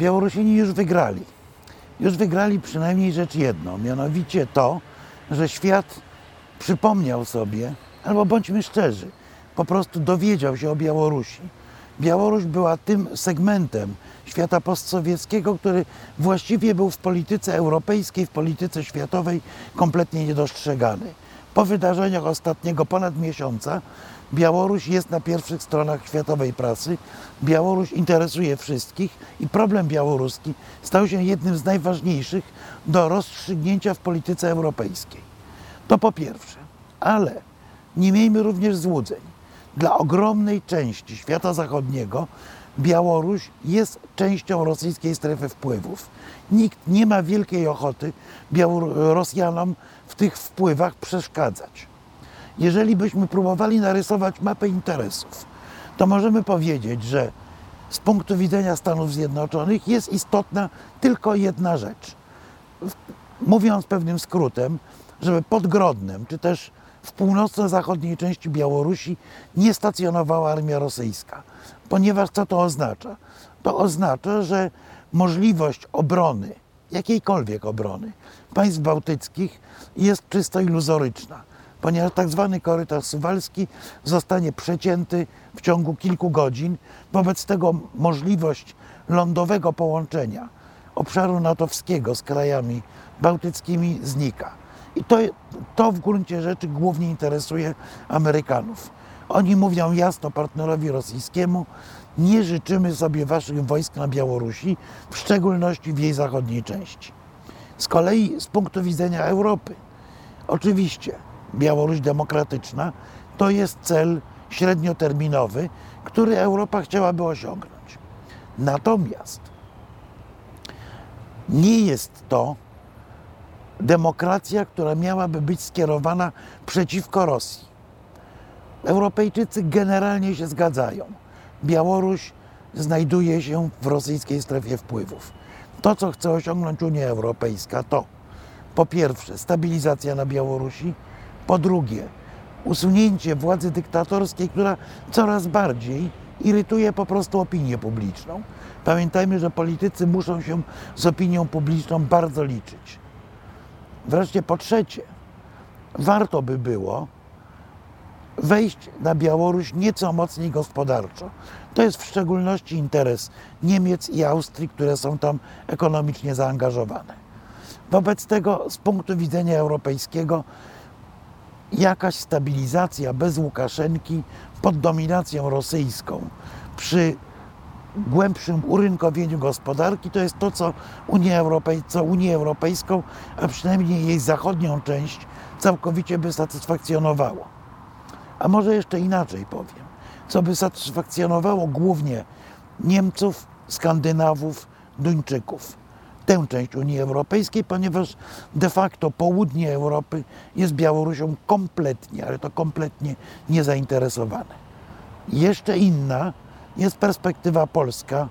Białorusini już wygrali. Już wygrali przynajmniej rzecz jedną, mianowicie to, że świat przypomniał sobie, albo bądźmy szczerzy, po prostu dowiedział się o Białorusi. Białoruś była tym segmentem świata postsowieckiego, który właściwie był w polityce europejskiej, w polityce światowej kompletnie niedostrzegany. Po wydarzeniach ostatniego ponad miesiąca Białoruś jest na pierwszych stronach światowej prasy. Białoruś interesuje wszystkich i problem białoruski stał się jednym z najważniejszych do rozstrzygnięcia w polityce europejskiej. To po pierwsze. Ale nie miejmy również złudzeń. Dla ogromnej części świata zachodniego Białoruś jest częścią rosyjskiej strefy wpływów. Nikt nie ma wielkiej ochoty Rosjanom w tych wpływach przeszkadzać. Jeżeli byśmy próbowali narysować mapę interesów, to możemy powiedzieć, że z punktu widzenia Stanów Zjednoczonych jest istotna tylko jedna rzecz. Mówiąc pewnym skrótem, żeby pod Grodnem, czy też w północno-zachodniej części Białorusi nie stacjonowała armia rosyjska. Ponieważ co to oznacza? To oznacza, że możliwość obrony, jakiejkolwiek obrony państw bałtyckich jest czysto iluzoryczna, ponieważ tak zwany korytarz suwalski zostanie przecięty w ciągu kilku godzin. Wobec tego możliwość lądowego połączenia obszaru natowskiego z krajami bałtyckimi znika. I to, to w gruncie rzeczy głównie interesuje Amerykanów. Oni mówią jasno partnerowi rosyjskiemu, nie życzymy sobie waszych wojsk na Białorusi, w szczególności w jej zachodniej części. Z kolei z punktu widzenia Europy, oczywiście Białoruś demokratyczna to jest cel średnioterminowy, który Europa chciałaby osiągnąć. Natomiast nie jest to demokracja, która miałaby być skierowana przeciwko Rosji. Europejczycy generalnie się zgadzają. Białoruś znajduje się w rosyjskiej strefie wpływów. To, co chce osiągnąć Unia Europejska, to po pierwsze stabilizacja na Białorusi, po drugie usunięcie władzy dyktatorskiej, która coraz bardziej irytuje po prostu opinię publiczną. Pamiętajmy, że politycy muszą się z opinią publiczną bardzo liczyć. Wreszcie po trzecie, warto by było wejść na Białoruś nieco mocniej gospodarczo. To jest w szczególności interes Niemiec i Austrii, które są tam ekonomicznie zaangażowane. Wobec tego, z punktu widzenia europejskiego, jakaś stabilizacja bez Łukaszenki pod dominacją rosyjską przy głębszym urynkowieniu gospodarki, to jest to, co Unię, Europej, co Unię Europejską, a przynajmniej jej zachodnią część, całkowicie by satysfakcjonowało. A może jeszcze inaczej powiem, co by satysfakcjonowało głównie Niemców, Skandynawów, Duńczyków. Tę część Unii Europejskiej, ponieważ de facto południe Europy jest Białorusią kompletnie, ale to kompletnie niezainteresowane. Jeszcze inna jest perspektywa polska,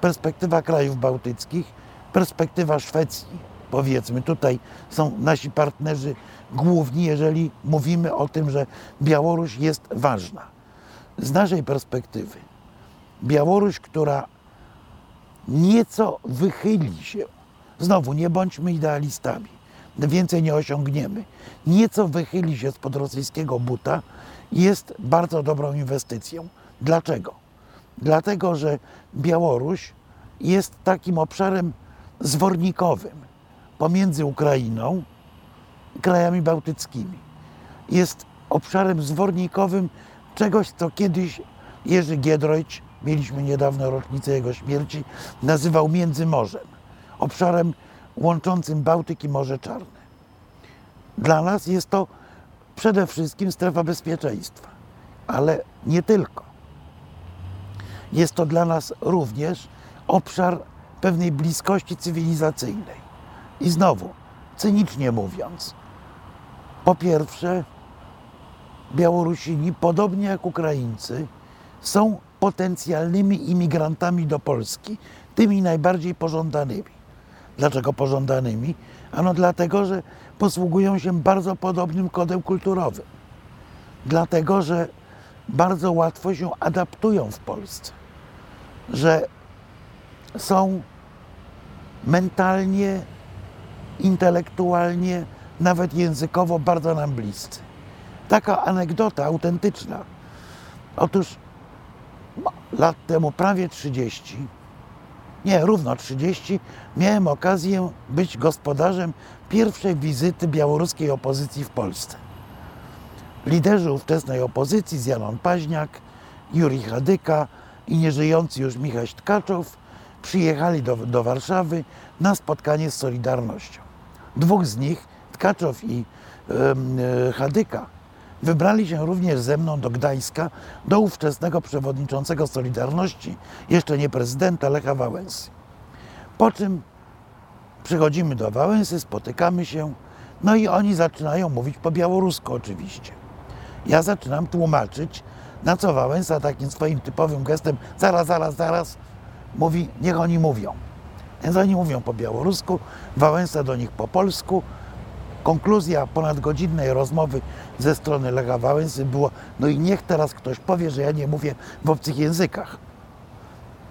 perspektywa krajów bałtyckich, perspektywa Szwecji. Powiedzmy, tutaj są nasi partnerzy główni, jeżeli mówimy o tym, że Białoruś jest ważna. Z naszej perspektywy, Białoruś, która nieco wychyli się, znowu nie bądźmy idealistami, więcej nie osiągniemy, nieco wychyli się spod rosyjskiego buta, jest bardzo dobrą inwestycją. Dlaczego? Dlatego, że Białoruś jest takim obszarem zwornikowym pomiędzy Ukrainą i krajami bałtyckimi. Jest obszarem zwornikowym czegoś, co kiedyś Jerzy Giedroyć, mieliśmy niedawno rocznicę jego śmierci, nazywał Międzymorzem. Obszarem łączącym Bałtyk i Morze Czarne. Dla nas jest to przede wszystkim strefa bezpieczeństwa, ale nie tylko. Jest to dla nas również obszar pewnej bliskości cywilizacyjnej. I znowu, cynicznie mówiąc, po pierwsze, Białorusini, podobnie jak Ukraińcy, są potencjalnymi imigrantami do Polski, tymi najbardziej pożądanymi. Dlaczego pożądanymi? Ano dlatego, że posługują się bardzo podobnym kodem kulturowym. Dlatego, że bardzo łatwo się adaptują w Polsce. Że są mentalnie, intelektualnie, nawet językowo bardzo nam bliscy. Taka anegdota autentyczna. Otóż lat temu, prawie 30, nie, równo 30, miałem okazję być gospodarzem pierwszej wizyty białoruskiej opozycji w Polsce. Liderzy ówczesnej opozycji, Zjanon Paźniak, Juri Hadyka i nieżyjący już Michał Tkaczow, przyjechali do, do Warszawy na spotkanie z Solidarnością. Dwóch z nich, Tkaczow i yy, Hadyka, wybrali się również ze mną do Gdańska, do ówczesnego przewodniczącego Solidarności, jeszcze nie prezydenta Lecha Wałęsy. Po czym przychodzimy do Wałęsy, spotykamy się, no i oni zaczynają mówić po białorusku oczywiście. Ja zaczynam tłumaczyć, na co Wałęsa takim swoim typowym gestem zaraz, zaraz, zaraz mówi, niech oni mówią. Więc oni mówią po białorusku, Wałęsa do nich po polsku, konkluzja ponadgodzinnej rozmowy ze strony Lecha Wałęsy było, no i niech teraz ktoś powie, że ja nie mówię w obcych językach.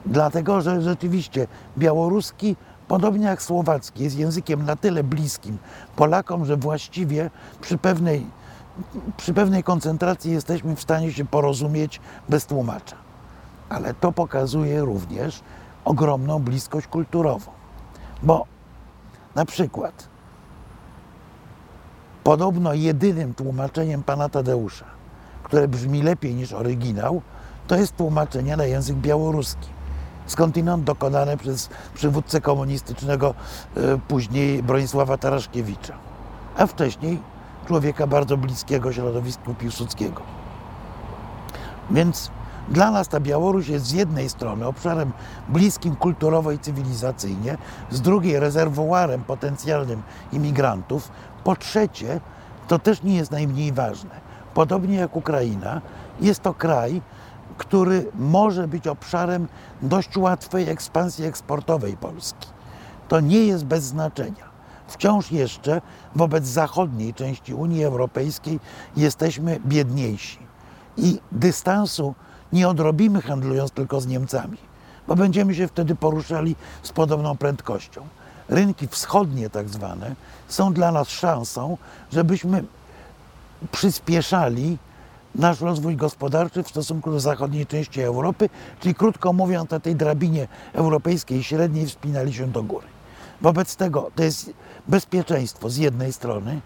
Dlatego, że rzeczywiście białoruski, podobnie jak słowacki, jest językiem na tyle bliskim Polakom, że właściwie przy pewnej, przy pewnej koncentracji jesteśmy w stanie się porozumieć bez tłumacza. Ale to pokazuje również ogromną bliskość kulturową. Bo na przykład Podobno jedynym tłumaczeniem pana Tadeusza, które brzmi lepiej niż oryginał, to jest tłumaczenie na język białoruski. Skądinąd dokonane przez przywódcę komunistycznego e, później Bronisława Taraszkiewicza, a wcześniej człowieka bardzo bliskiego środowisku Piłsudskiego. Więc dla nas ta Białoruś jest z jednej strony obszarem bliskim kulturowo i cywilizacyjnie, z drugiej rezerwuarem potencjalnym imigrantów, po trzecie, to też nie jest najmniej ważne. Podobnie jak Ukraina, jest to kraj, który może być obszarem dość łatwej ekspansji eksportowej Polski. To nie jest bez znaczenia. Wciąż jeszcze wobec zachodniej części Unii Europejskiej jesteśmy biedniejsi i dystansu nie odrobimy handlując tylko z Niemcami, bo będziemy się wtedy poruszali z podobną prędkością rynki wschodnie tak zwane, są dla nas szansą, żebyśmy przyspieszali nasz rozwój gospodarczy w stosunku do zachodniej części Europy, czyli krótko mówiąc, na tej drabinie europejskiej średniej wspinali się do góry. Wobec tego to jest bezpieczeństwo z jednej strony,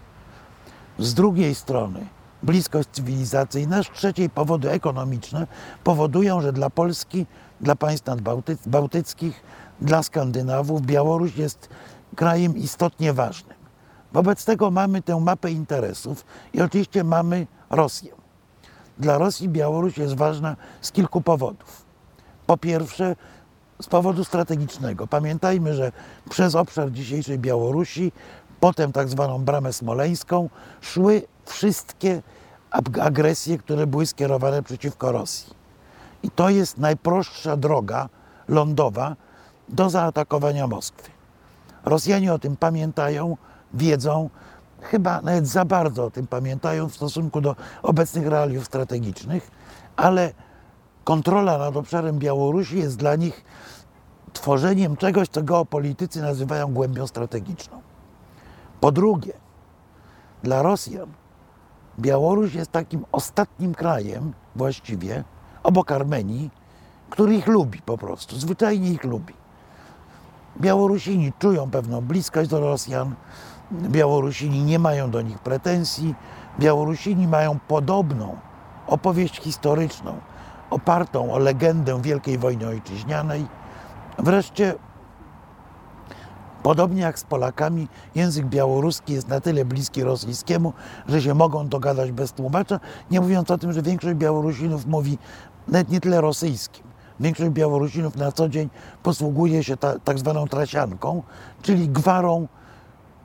z drugiej strony bliskość cywilizacyjna, z trzeciej powody ekonomiczne powodują, że dla Polski, dla państw nadbałtyckich dla Skandynawów Białoruś jest krajem istotnie ważnym. Wobec tego mamy tę mapę interesów i oczywiście mamy Rosję. Dla Rosji Białoruś jest ważna z kilku powodów. Po pierwsze, z powodu strategicznego. Pamiętajmy, że przez obszar dzisiejszej Białorusi, potem tak zwaną bramę smoleńską, szły wszystkie agresje, które były skierowane przeciwko Rosji. I to jest najprostsza droga lądowa do zaatakowania Moskwy. Rosjanie o tym pamiętają, wiedzą, chyba nawet za bardzo o tym pamiętają w stosunku do obecnych realiów strategicznych, ale kontrola nad obszarem Białorusi jest dla nich tworzeniem czegoś, co geopolitycy nazywają głębią strategiczną. Po drugie, dla Rosjan Białoruś jest takim ostatnim krajem właściwie, obok Armenii, który ich lubi po prostu, zwyczajnie ich lubi. Białorusini czują pewną bliskość do Rosjan, Białorusini nie mają do nich pretensji, Białorusini mają podobną opowieść historyczną, opartą o legendę Wielkiej Wojny Ojczyźnianej. Wreszcie, podobnie jak z Polakami, język białoruski jest na tyle bliski rosyjskiemu, że się mogą dogadać bez tłumacza, nie mówiąc o tym, że większość Białorusinów mówi nawet nie tyle rosyjskim, Większość Białorusinów na co dzień posługuje się ta, tak zwaną trasianką, czyli gwarą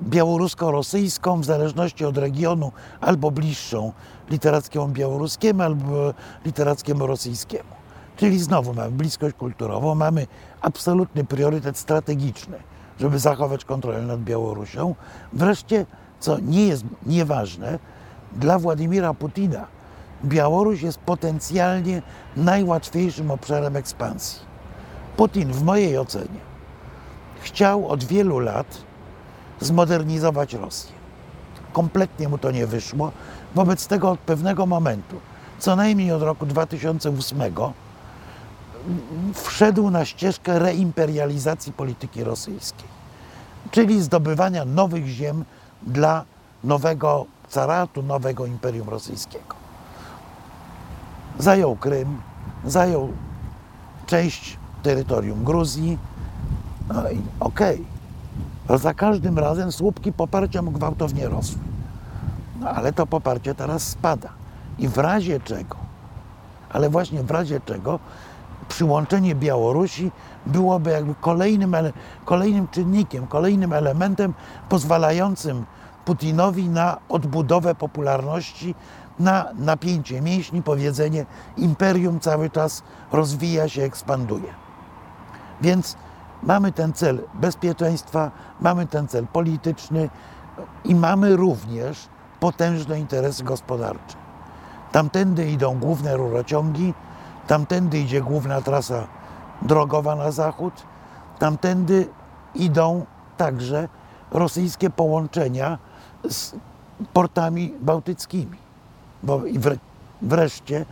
białorusko-rosyjską w zależności od regionu, albo bliższą literackiemu białoruskiemu, albo literackiemu rosyjskiemu. Czyli znowu mamy bliskość kulturową, mamy absolutny priorytet strategiczny, żeby zachować kontrolę nad Białorusią. Wreszcie, co nie jest nieważne, dla Władimira Putina Białoruś jest potencjalnie najłatwiejszym obszarem ekspansji. Putin w mojej ocenie chciał od wielu lat zmodernizować Rosję. Kompletnie mu to nie wyszło. Wobec tego od pewnego momentu, co najmniej od roku 2008, wszedł na ścieżkę reimperializacji polityki rosyjskiej, czyli zdobywania nowych ziem dla nowego caratu, nowego imperium rosyjskiego. Zajął Krym, zajął część terytorium Gruzji. No i okej. Okay. Za każdym razem słupki poparcia mu gwałtownie rosły. No ale to poparcie teraz spada. I w razie czego, ale właśnie w razie czego przyłączenie Białorusi byłoby jakby kolejnym, kolejnym czynnikiem, kolejnym elementem pozwalającym Putinowi na odbudowę popularności, na napięcie mięśni, powiedzenie imperium cały czas rozwija się, ekspanduje. Więc mamy ten cel bezpieczeństwa, mamy ten cel polityczny i mamy również potężne interesy gospodarcze. Tamtędy idą główne rurociągi, tamtędy idzie główna trasa drogowa na zachód, tamtędy idą także rosyjskie połączenia z portami bałtyckimi. Bo wreszcie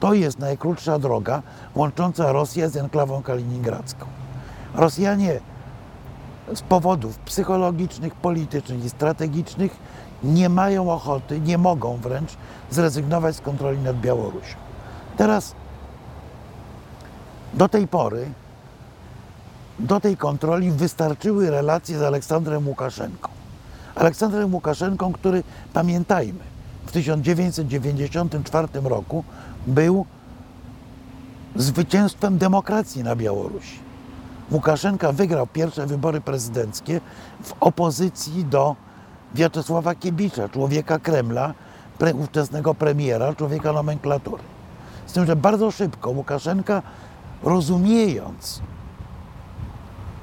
to jest najkrótsza droga łącząca Rosję z enklawą kaliningradzką. Rosjanie z powodów psychologicznych, politycznych i strategicznych nie mają ochoty, nie mogą wręcz zrezygnować z kontroli nad Białorusią. Teraz do tej pory do tej kontroli wystarczyły relacje z Aleksandrem Łukaszenką. Aleksandrem Łukaszenką, który, pamiętajmy, w 1994 roku był zwycięstwem demokracji na Białorusi. Łukaszenka wygrał pierwsze wybory prezydenckie w opozycji do Wiaczesława Kiebicza, człowieka Kremla, pre, ówczesnego premiera, człowieka nomenklatury. Z tym, że bardzo szybko Łukaszenka, rozumiejąc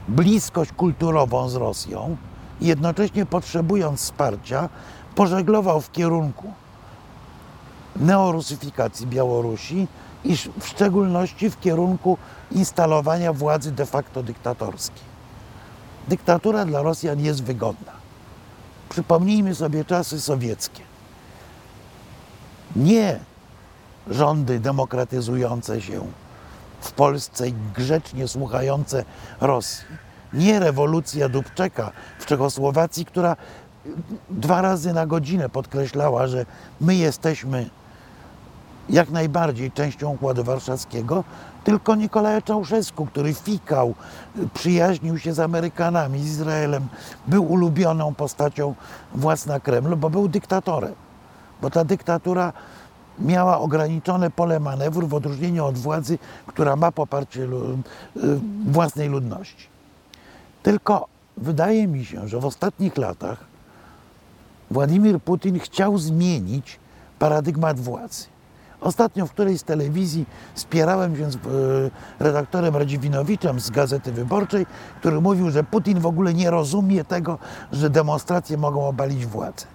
bliskość kulturową z Rosją, jednocześnie potrzebując wsparcia, pożeglował w kierunku neorusyfikacji Białorusi i w szczególności w kierunku instalowania władzy de facto dyktatorskiej. Dyktatura dla Rosjan jest wygodna. Przypomnijmy sobie czasy sowieckie. Nie rządy demokratyzujące się w Polsce i grzecznie słuchające Rosji. Nie rewolucja Dubczeka w Czechosłowacji, która dwa razy na godzinę podkreślała, że my jesteśmy jak najbardziej częścią Układu Warszawskiego, tylko Nikolaja Czałszewsku, który fikał, przyjaźnił się z Amerykanami, z Izraelem, był ulubioną postacią władz na Kremlu, bo był dyktatorem. Bo ta dyktatura miała ograniczone pole manewru w odróżnieniu od władzy, która ma poparcie y, własnej ludności. Tylko wydaje mi się, że w ostatnich latach Władimir Putin chciał zmienić paradygmat władzy. Ostatnio w którejś z telewizji spierałem się z e, redaktorem Radziwinowiczem z Gazety Wyborczej, który mówił, że Putin w ogóle nie rozumie tego, że demonstracje mogą obalić władzę.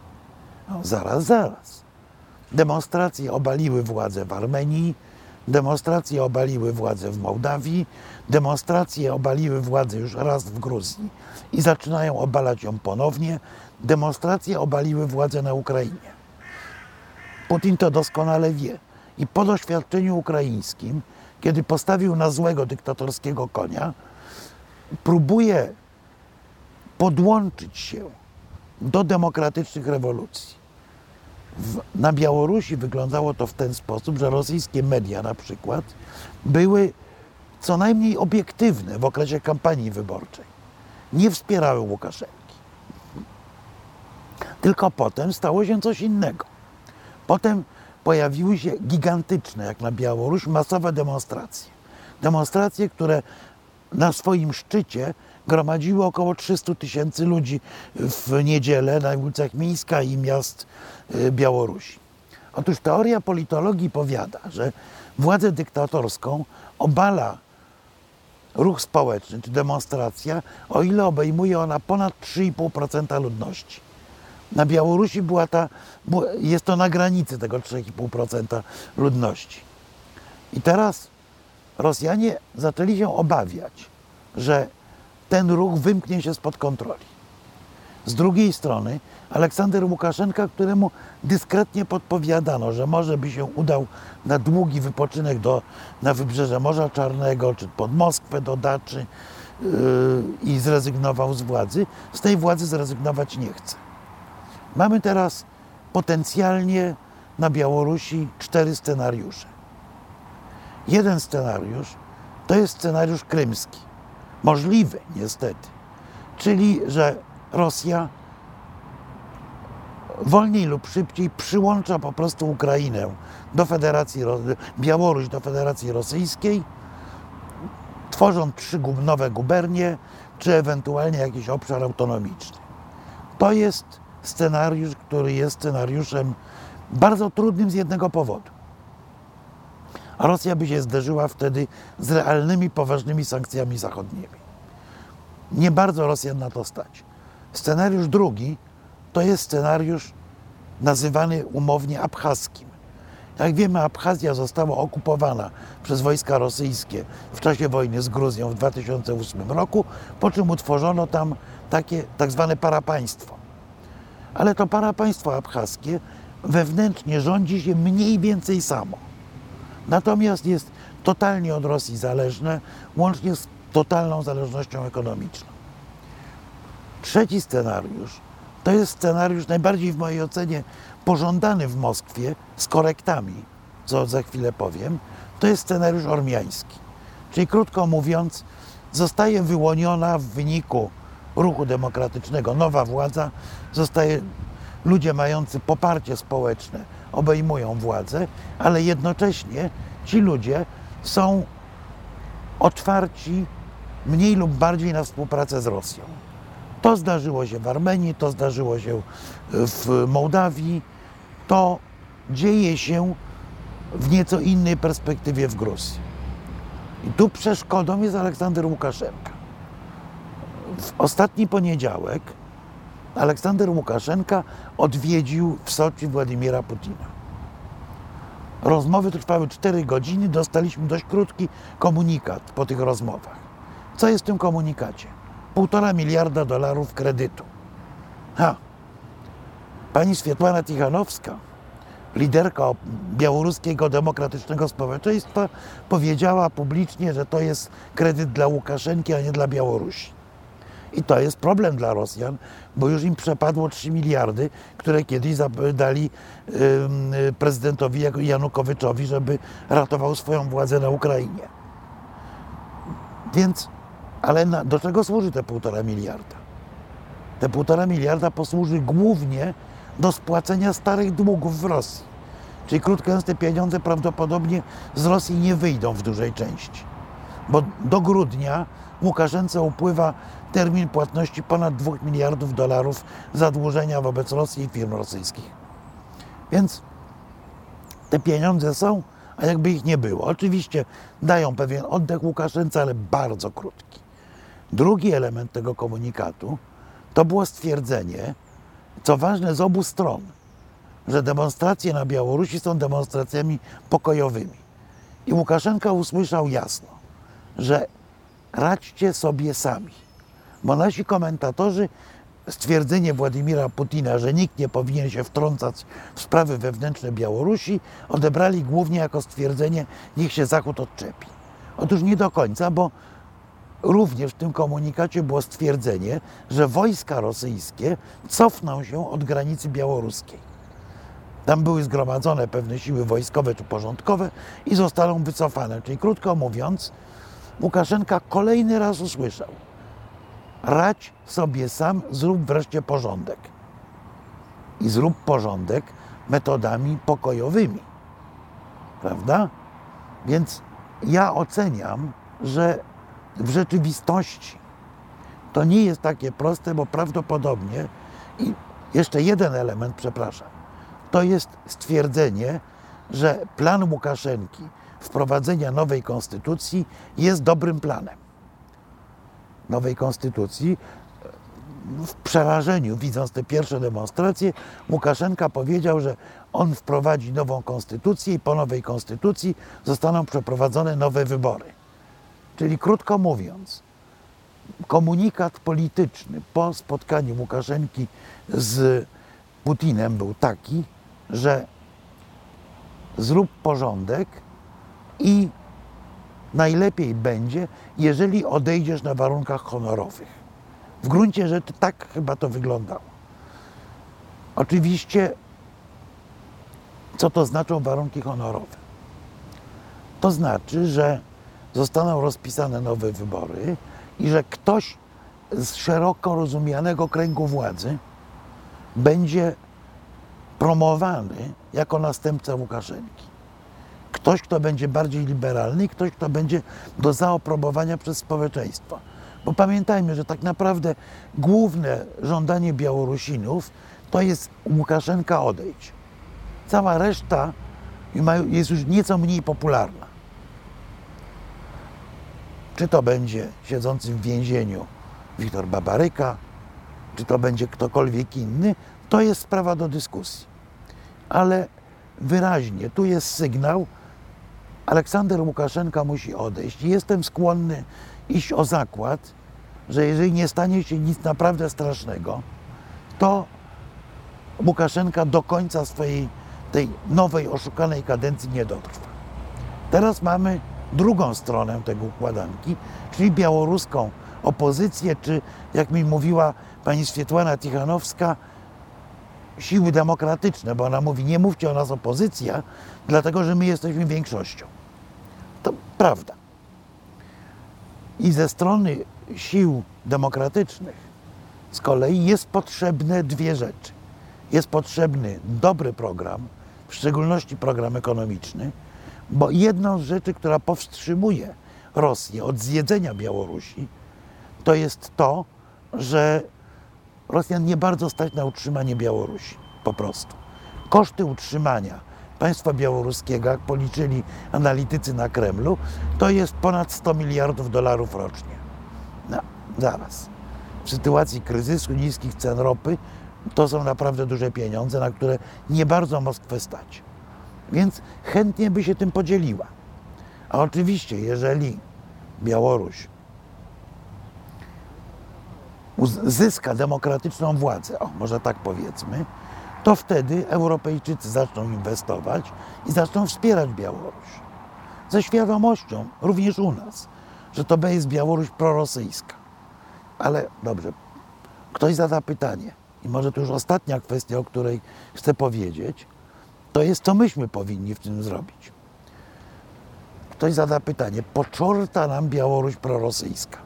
No, zaraz, zaraz. Demonstracje obaliły władzę w Armenii, demonstracje obaliły władzę w Mołdawii, demonstracje obaliły władzę już raz w Gruzji i zaczynają obalać ją ponownie. Demonstracje obaliły władzę na Ukrainie. Putin to doskonale wie. I po doświadczeniu ukraińskim, kiedy postawił na złego dyktatorskiego konia, próbuje podłączyć się do demokratycznych rewolucji. W, na Białorusi wyglądało to w ten sposób, że rosyjskie media na przykład były co najmniej obiektywne w okresie kampanii wyborczej. Nie wspierały Łukaszenki. Tylko potem stało się coś innego. Potem pojawiły się gigantyczne, jak na Białoruś, masowe demonstracje. Demonstracje, które na swoim szczycie gromadziły około 300 tysięcy ludzi w niedzielę na ulicach Mińska i miast y, Białorusi. Otóż teoria politologii powiada, że władzę dyktatorską obala ruch społeczny czy demonstracja, o ile obejmuje ona ponad 3,5% ludności. Na Białorusi była ta, jest to na granicy tego 3,5% ludności. I teraz Rosjanie zaczęli się obawiać, że ten ruch wymknie się spod kontroli. Z drugiej strony Aleksander Łukaszenka, któremu dyskretnie podpowiadano, że może by się udał na długi wypoczynek do, na wybrzeże Morza Czarnego czy pod Moskwę do Daczy yy, i zrezygnował z władzy, z tej władzy zrezygnować nie chce. Mamy teraz potencjalnie na Białorusi cztery scenariusze. Jeden scenariusz to jest scenariusz krymski. Możliwy, niestety. Czyli, że Rosja wolniej lub szybciej przyłącza po prostu Ukrainę do Federacji, Białoruś do Federacji Rosyjskiej, tworząc trzy nowe gubernie, czy ewentualnie jakiś obszar autonomiczny. To jest scenariusz, który jest scenariuszem bardzo trudnym z jednego powodu. A Rosja by się zderzyła wtedy z realnymi, poważnymi sankcjami zachodnimi. Nie bardzo Rosjan na to stać. Scenariusz drugi to jest scenariusz nazywany umownie abchaskim. Jak wiemy, Abchazja została okupowana przez wojska rosyjskie w czasie wojny z Gruzją w 2008 roku, po czym utworzono tam takie tak zwane parapaństwo. Ale to parapaństwo abchaskie wewnętrznie rządzi się mniej więcej samo. Natomiast jest totalnie od Rosji zależne, łącznie z totalną zależnością ekonomiczną. Trzeci scenariusz to jest scenariusz najbardziej w mojej ocenie pożądany w Moskwie z korektami, co za chwilę powiem. To jest scenariusz ormiański. Czyli krótko mówiąc, zostaje wyłoniona w wyniku ruchu demokratycznego nowa władza, zostaje ludzie mający poparcie społeczne obejmują władzę, ale jednocześnie ci ludzie są otwarci mniej lub bardziej na współpracę z Rosją. To zdarzyło się w Armenii, to zdarzyło się w Mołdawii, to dzieje się w nieco innej perspektywie w Gruzji. I tu przeszkodą jest Aleksander Łukaszenka. W ostatni poniedziałek Aleksander Łukaszenka odwiedził w Soczi Władimira Putina. Rozmowy trwały 4 godziny, dostaliśmy dość krótki komunikat po tych rozmowach. Co jest w tym komunikacie? Półtora miliarda dolarów kredytu. Ha! Pani Swietłana Tichanowska, liderka białoruskiego demokratycznego społeczeństwa, powiedziała publicznie, że to jest kredyt dla Łukaszenki, a nie dla Białorusi. I to jest problem dla Rosjan, bo już im przepadło 3 miliardy, które kiedyś dali prezydentowi Janukowyczowi, żeby ratował swoją władzę na Ukrainie. Więc, ale na, do czego służy te półtora miliarda? Te półtora miliarda posłuży głównie do spłacenia starych długów w Rosji. Czyli krótko mówiąc, te pieniądze prawdopodobnie z Rosji nie wyjdą w dużej części. Bo do grudnia Łukaszence upływa termin płatności ponad 2 miliardów dolarów zadłużenia wobec Rosji i firm rosyjskich. Więc te pieniądze są, a jakby ich nie było. Oczywiście dają pewien oddech Łukaszence, ale bardzo krótki. Drugi element tego komunikatu to było stwierdzenie, co ważne z obu stron, że demonstracje na Białorusi są demonstracjami pokojowymi. I Łukaszenka usłyszał jasno, że radźcie sobie sami. Bo nasi komentatorzy stwierdzenie Władimira Putina, że nikt nie powinien się wtrącać w sprawy wewnętrzne Białorusi, odebrali głównie jako stwierdzenie, niech się Zachód odczepi. Otóż nie do końca, bo również w tym komunikacie było stwierdzenie, że wojska rosyjskie cofną się od granicy białoruskiej. Tam były zgromadzone pewne siły wojskowe czy porządkowe i zostaną wycofane. Czyli krótko mówiąc, Łukaszenka kolejny raz usłyszał: radź sobie sam, zrób wreszcie porządek. I zrób porządek metodami pokojowymi. Prawda? Więc ja oceniam, że w rzeczywistości to nie jest takie proste, bo prawdopodobnie i jeszcze jeden element, przepraszam, to jest stwierdzenie, że plan Łukaszenki wprowadzenia nowej konstytucji jest dobrym planem. Nowej konstytucji, w przerażeniu, widząc te pierwsze demonstracje, Łukaszenka powiedział, że on wprowadzi nową konstytucję i po nowej konstytucji zostaną przeprowadzone nowe wybory. Czyli krótko mówiąc, komunikat polityczny po spotkaniu Łukaszenki z Putinem był taki, że zrób porządek i najlepiej będzie, jeżeli odejdziesz na warunkach honorowych. W gruncie rzeczy tak chyba to wyglądało. Oczywiście, co to znaczą warunki honorowe? To znaczy, że zostaną rozpisane nowe wybory i że ktoś z szeroko rozumianego kręgu władzy będzie promowany jako następca Łukaszenki. Ktoś, kto będzie bardziej liberalny i ktoś, kto będzie do zaoprobowania przez społeczeństwo. Bo pamiętajmy, że tak naprawdę główne żądanie Białorusinów to jest Łukaszenka odejść. Cała reszta jest już nieco mniej popularna. Czy to będzie siedzący w więzieniu Wiktor Babaryka, czy to będzie ktokolwiek inny, to jest sprawa do dyskusji. Ale wyraźnie tu jest sygnał, Aleksander Łukaszenka musi odejść. Jestem skłonny iść o zakład, że jeżeli nie stanie się nic naprawdę strasznego, to Łukaszenka do końca swojej tej nowej, oszukanej kadencji nie dotrwa. Teraz mamy drugą stronę tego układanki, czyli białoruską opozycję, czy jak mi mówiła pani Swietłana Tichanowska, siły demokratyczne, bo ona mówi, nie mówcie o nas opozycja, dlatego że my jesteśmy większością. Prawda. I ze strony sił demokratycznych z kolei jest potrzebne dwie rzeczy. Jest potrzebny dobry program, w szczególności program ekonomiczny, bo jedną z rzeczy, która powstrzymuje Rosję od zjedzenia Białorusi, to jest to, że Rosjan nie bardzo stać na utrzymanie Białorusi. Po prostu. Koszty utrzymania państwa białoruskiego, jak policzyli analitycy na Kremlu, to jest ponad 100 miliardów dolarów rocznie. No, zaraz. W sytuacji kryzysu, niskich cen ropy, to są naprawdę duże pieniądze, na które nie bardzo Moskwę stać. Więc chętnie by się tym podzieliła. A oczywiście, jeżeli Białoruś zyska demokratyczną władzę, o, może tak powiedzmy, to wtedy Europejczycy zaczną inwestować i zaczną wspierać Białoruś. Ze świadomością, również u nas, że to jest Białoruś prorosyjska. Ale dobrze, ktoś zada pytanie, i może to już ostatnia kwestia, o której chcę powiedzieć, to jest, co myśmy powinni w tym zrobić. Ktoś zada pytanie, po czorta nam Białoruś prorosyjska?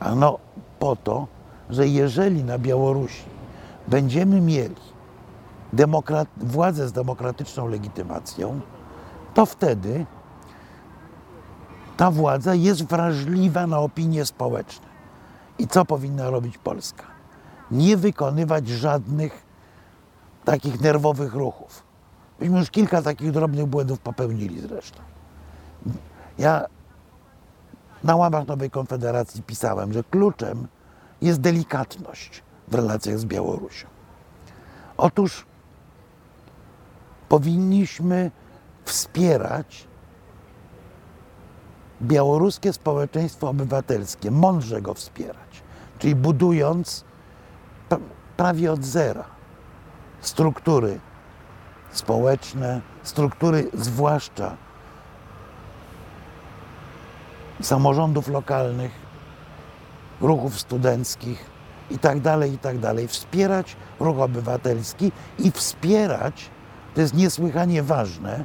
Ano po to, że jeżeli na Białorusi będziemy mieli demokrat, władzę z demokratyczną legitymacją, to wtedy ta władza jest wrażliwa na opinie społeczne. I co powinna robić Polska? Nie wykonywać żadnych takich nerwowych ruchów. Myśmy już kilka takich drobnych błędów popełnili zresztą. Ja na łamach Nowej Konfederacji pisałem, że kluczem jest delikatność w relacjach z Białorusią. Otóż powinniśmy wspierać białoruskie społeczeństwo obywatelskie, mądrze go wspierać, czyli budując prawie od zera struktury społeczne, struktury zwłaszcza samorządów lokalnych, ruchów studenckich i tak dalej, i tak. Wspierać ruch obywatelski i wspierać, to jest niesłychanie ważne,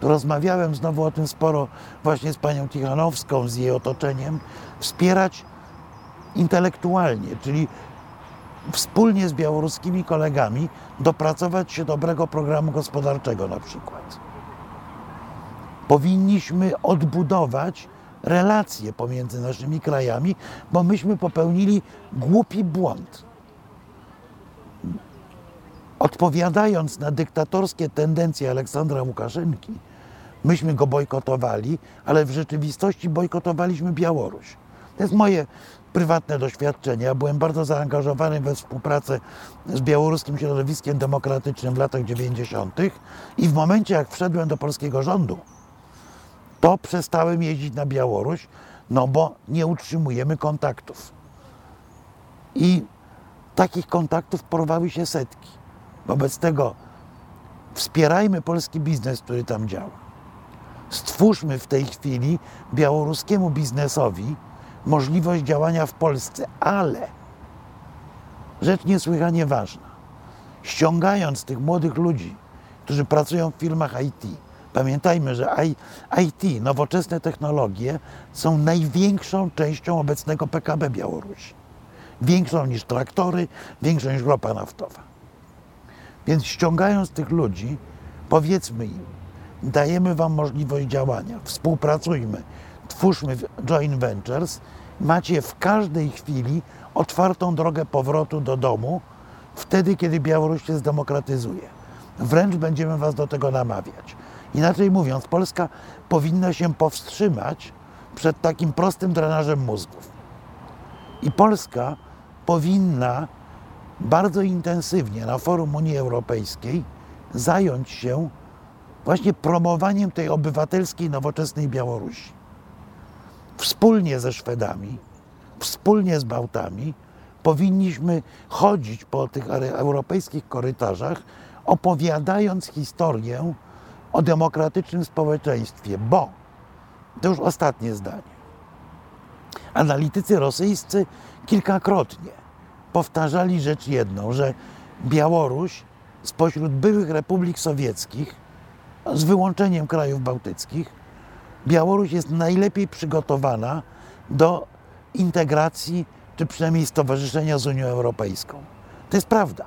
to rozmawiałem znowu o tym sporo właśnie z panią Tichanowską, z jej otoczeniem, wspierać intelektualnie, czyli wspólnie z białoruskimi kolegami dopracować się dobrego programu gospodarczego na przykład. Powinniśmy odbudować relacje pomiędzy naszymi krajami, bo myśmy popełnili głupi błąd. Odpowiadając na dyktatorskie tendencje Aleksandra Łukaszenki, myśmy go bojkotowali, ale w rzeczywistości bojkotowaliśmy Białoruś. To jest moje prywatne doświadczenie. Ja byłem bardzo zaangażowany we współpracę z białoruskim środowiskiem demokratycznym w latach 90. i w momencie, jak wszedłem do polskiego rządu, to przestałem jeździć na Białoruś, no bo nie utrzymujemy kontaktów. I takich kontaktów porwały się setki. Wobec tego wspierajmy polski biznes, który tam działa. Stwórzmy w tej chwili białoruskiemu biznesowi możliwość działania w Polsce, ale rzecz niesłychanie ważna. Ściągając tych młodych ludzi, którzy pracują w firmach IT, pamiętajmy, że IT, nowoczesne technologie są największą częścią obecnego PKB Białorusi. Większą niż traktory, większą niż ropa naftowa. Więc ściągając tych ludzi, powiedzmy im, dajemy Wam możliwość działania, współpracujmy, twórzmy joint ventures, macie w każdej chwili otwartą drogę powrotu do domu, wtedy, kiedy Białoruś się zdemokratyzuje. Wręcz będziemy Was do tego namawiać. Inaczej mówiąc, Polska powinna się powstrzymać przed takim prostym drenażem mózgów. I Polska powinna bardzo intensywnie na forum Unii Europejskiej zająć się właśnie promowaniem tej obywatelskiej, nowoczesnej Białorusi. Wspólnie ze Szwedami, wspólnie z Bałtami powinniśmy chodzić po tych europejskich korytarzach, opowiadając historię o demokratycznym społeczeństwie, bo to już ostatnie zdanie. Analitycy rosyjscy kilkakrotnie powtarzali rzecz jedną, że Białoruś spośród byłych republik sowieckich, z wyłączeniem krajów bałtyckich, Białoruś jest najlepiej przygotowana do integracji, czy przynajmniej stowarzyszenia z Unią Europejską. To jest prawda.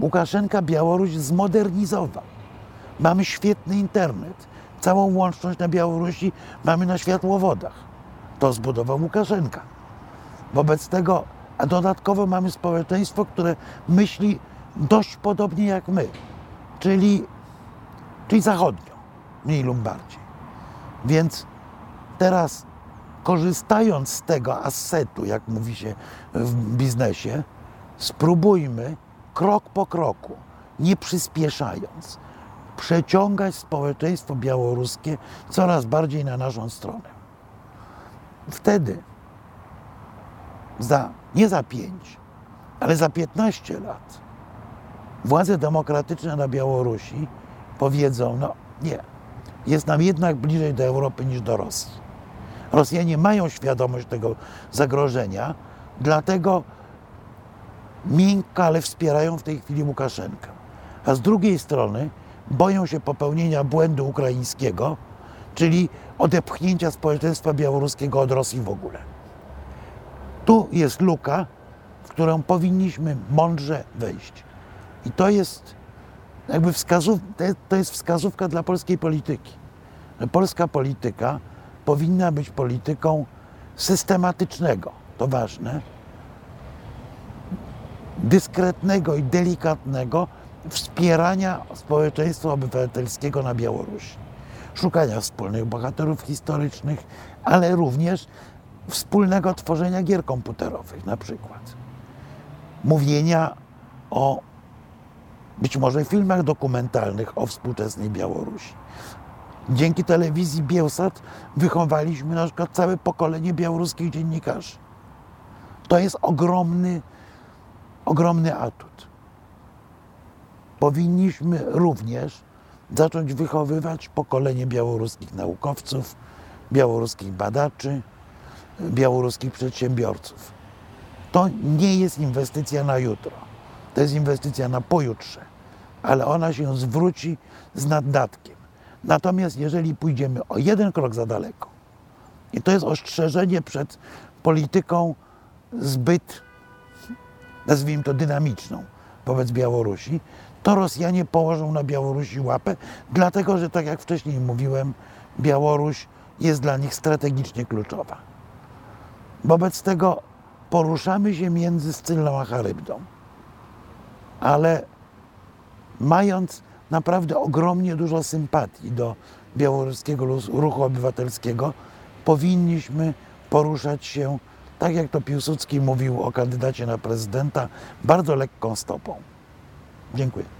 Łukaszenka Białoruś zmodernizował. Mamy świetny internet. Całą łączność na Białorusi mamy na światłowodach. To zbudował Łukaszenka. Wobec tego, a dodatkowo mamy społeczeństwo, które myśli dość podobnie jak my, czyli, czyli zachodnio, mniej lub bardziej. Więc teraz, korzystając z tego assetu, jak mówi się w biznesie, spróbujmy krok po kroku, nie przyspieszając, przeciągać społeczeństwo białoruskie coraz bardziej na naszą stronę. Wtedy, za, nie za pięć, ale za 15 lat, władze demokratyczne na Białorusi powiedzą: No nie, jest nam jednak bliżej do Europy niż do Rosji. Rosjanie mają świadomość tego zagrożenia, dlatego miękko, ale wspierają w tej chwili Łukaszenkę. A z drugiej strony boją się popełnienia błędu ukraińskiego, czyli odepchnięcia społeczeństwa białoruskiego od Rosji w ogóle. Tu jest luka, w którą powinniśmy mądrze wejść. I to jest jakby wskazów, to jest wskazówka dla polskiej polityki. Polska polityka powinna być polityką systematycznego, to ważne, dyskretnego i delikatnego wspierania społeczeństwa obywatelskiego na Białorusi. Szukania wspólnych bohaterów historycznych, ale również wspólnego tworzenia gier komputerowych na przykład. Mówienia o być może filmach dokumentalnych o współczesnej Białorusi. Dzięki telewizji Bielsat wychowaliśmy na przykład całe pokolenie białoruskich dziennikarzy. To jest ogromny, ogromny atut. Powinniśmy również zacząć wychowywać pokolenie białoruskich naukowców, białoruskich badaczy, białoruskich przedsiębiorców. To nie jest inwestycja na jutro. To jest inwestycja na pojutrze, ale ona się zwróci z naddatkiem. Natomiast jeżeli pójdziemy o jeden krok za daleko, i to jest ostrzeżenie przed polityką zbyt, nazwijmy to dynamiczną wobec Białorusi, to Rosjanie położą na Białorusi łapę, dlatego że, tak jak wcześniej mówiłem, Białoruś jest dla nich strategicznie kluczowa. Wobec tego poruszamy się między Scylną a Charybdą ale mając naprawdę ogromnie dużo sympatii do białoruskiego ruchu obywatelskiego, powinniśmy poruszać się, tak jak to Piłsudski mówił o kandydacie na prezydenta, bardzo lekką stopą. Dziękuję.